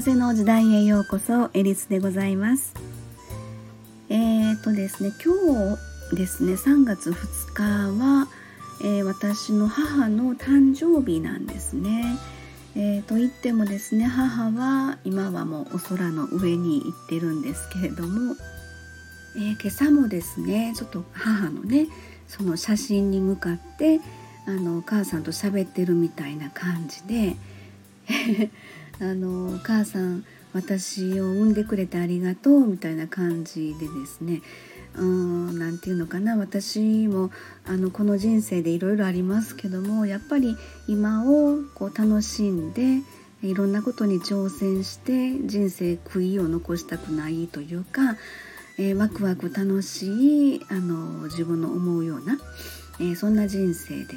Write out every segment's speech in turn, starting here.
風の時代へようこそエリスでございます。えーとですね今日ですね3月2日は、えー、私の母の誕生日なんですね。えー、と言ってもですね母は今はもうお空の上に行ってるんですけれども、えー、今朝もですねちょっと母のねその写真に向かってあのお母さんと喋ってるみたいな感じであのお母さん私を産んでくれてありがとうみたいな感じでですね。何て言うのかな私もあのこの人生でいろいろありますけどもやっぱり今をこう楽しんでいろんなことに挑戦して人生悔いを残したくないというか、えー、ワクワク楽しいあの自分の思うような、えー、そんな人生で、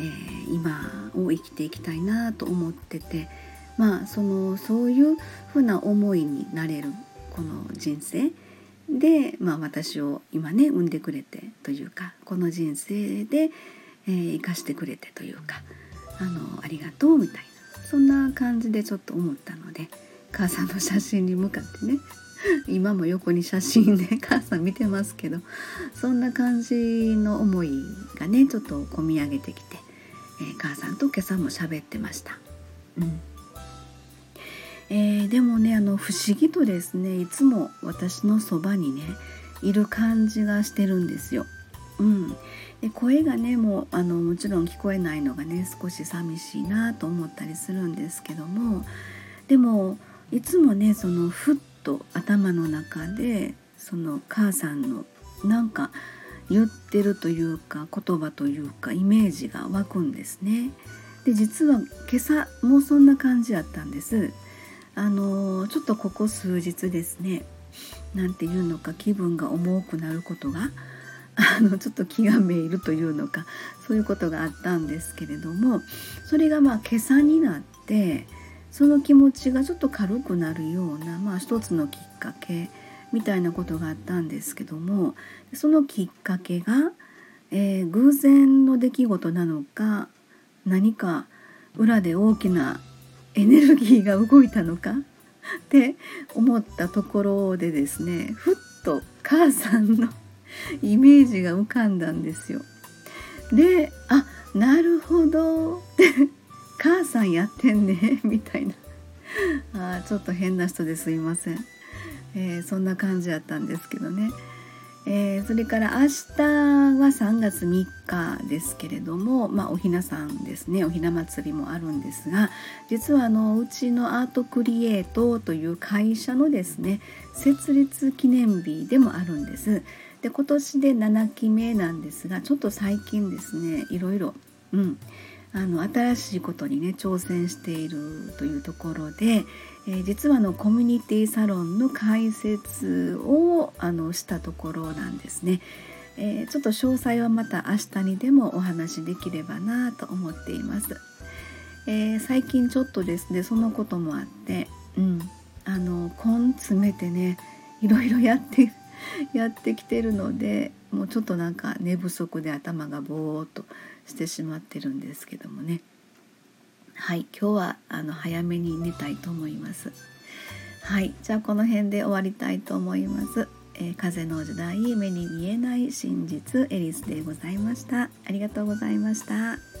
えー、今を生きていきたいなと思っててまあそのそういうふうな思いになれるこの人生で、まあ、私を今ね産んでくれてというかこの人生で、えー、生かしてくれてというかあのありがとうみたいなそんな感じでちょっと思ったので母さんの写真に向かってね 今も横に写真で母さん見てますけどそんな感じの思いがねちょっと込み上げてきて、えー、母さんと今朝も喋ってました。うんえー、でもねあの不思議とですねいつも私のそばにねいる感じがしてるんですよ。うん、で声がねもうあのもちろん聞こえないのがね少し寂しいなと思ったりするんですけどもでもいつもねそのふっと頭の中でその母さんのなんか言ってるというか言葉というかイメージが湧くんですね。で実は今朝もそんな感じやったんです。あのちょっとここ数日ですね何て言うのか気分が重くなることが あのちょっと気がめいるというのかそういうことがあったんですけれどもそれがまあ今朝になってその気持ちがちょっと軽くなるような、まあ、一つのきっかけみたいなことがあったんですけどもそのきっかけが、えー、偶然の出来事なのか何か裏で大きなエネルギーが動いたのか？って思ったところでですねふっと母さんのイメージが浮かんだんですよ。であなるほど 母さんやってんね みたいなあちょっと変な人ですいません、えー、そんな感じやったんですけどね。えー、それから明日は3月3日ですけれども、まあ、おひなさんですねおひな祭りもあるんですが実はあのうちのアートクリエイトという会社のですね設立記念日でもあるんです。で今年で7期目なんですがちょっと最近ですねいろいろ、うん、あの新しいことにね挑戦しているというところで、えー、実はのコミュニティサロンの開設をあのしたところなんですね。えー、ちょっと詳細はまた明日にでもお話しできればなと思っています。えー、最近ちょっとですねそのこともあって、うん、あの根詰めてねいろいろやって やってきてるのでもうちょっとなんか寝不足で頭がぼーっとしてしまってるんですけどもね。はい今日はあの早めに寝たいと思います。はいじゃあこの辺で終わりたいと思います、えー、風の時代目に見えない真実エリスでございました。ありがとうございました。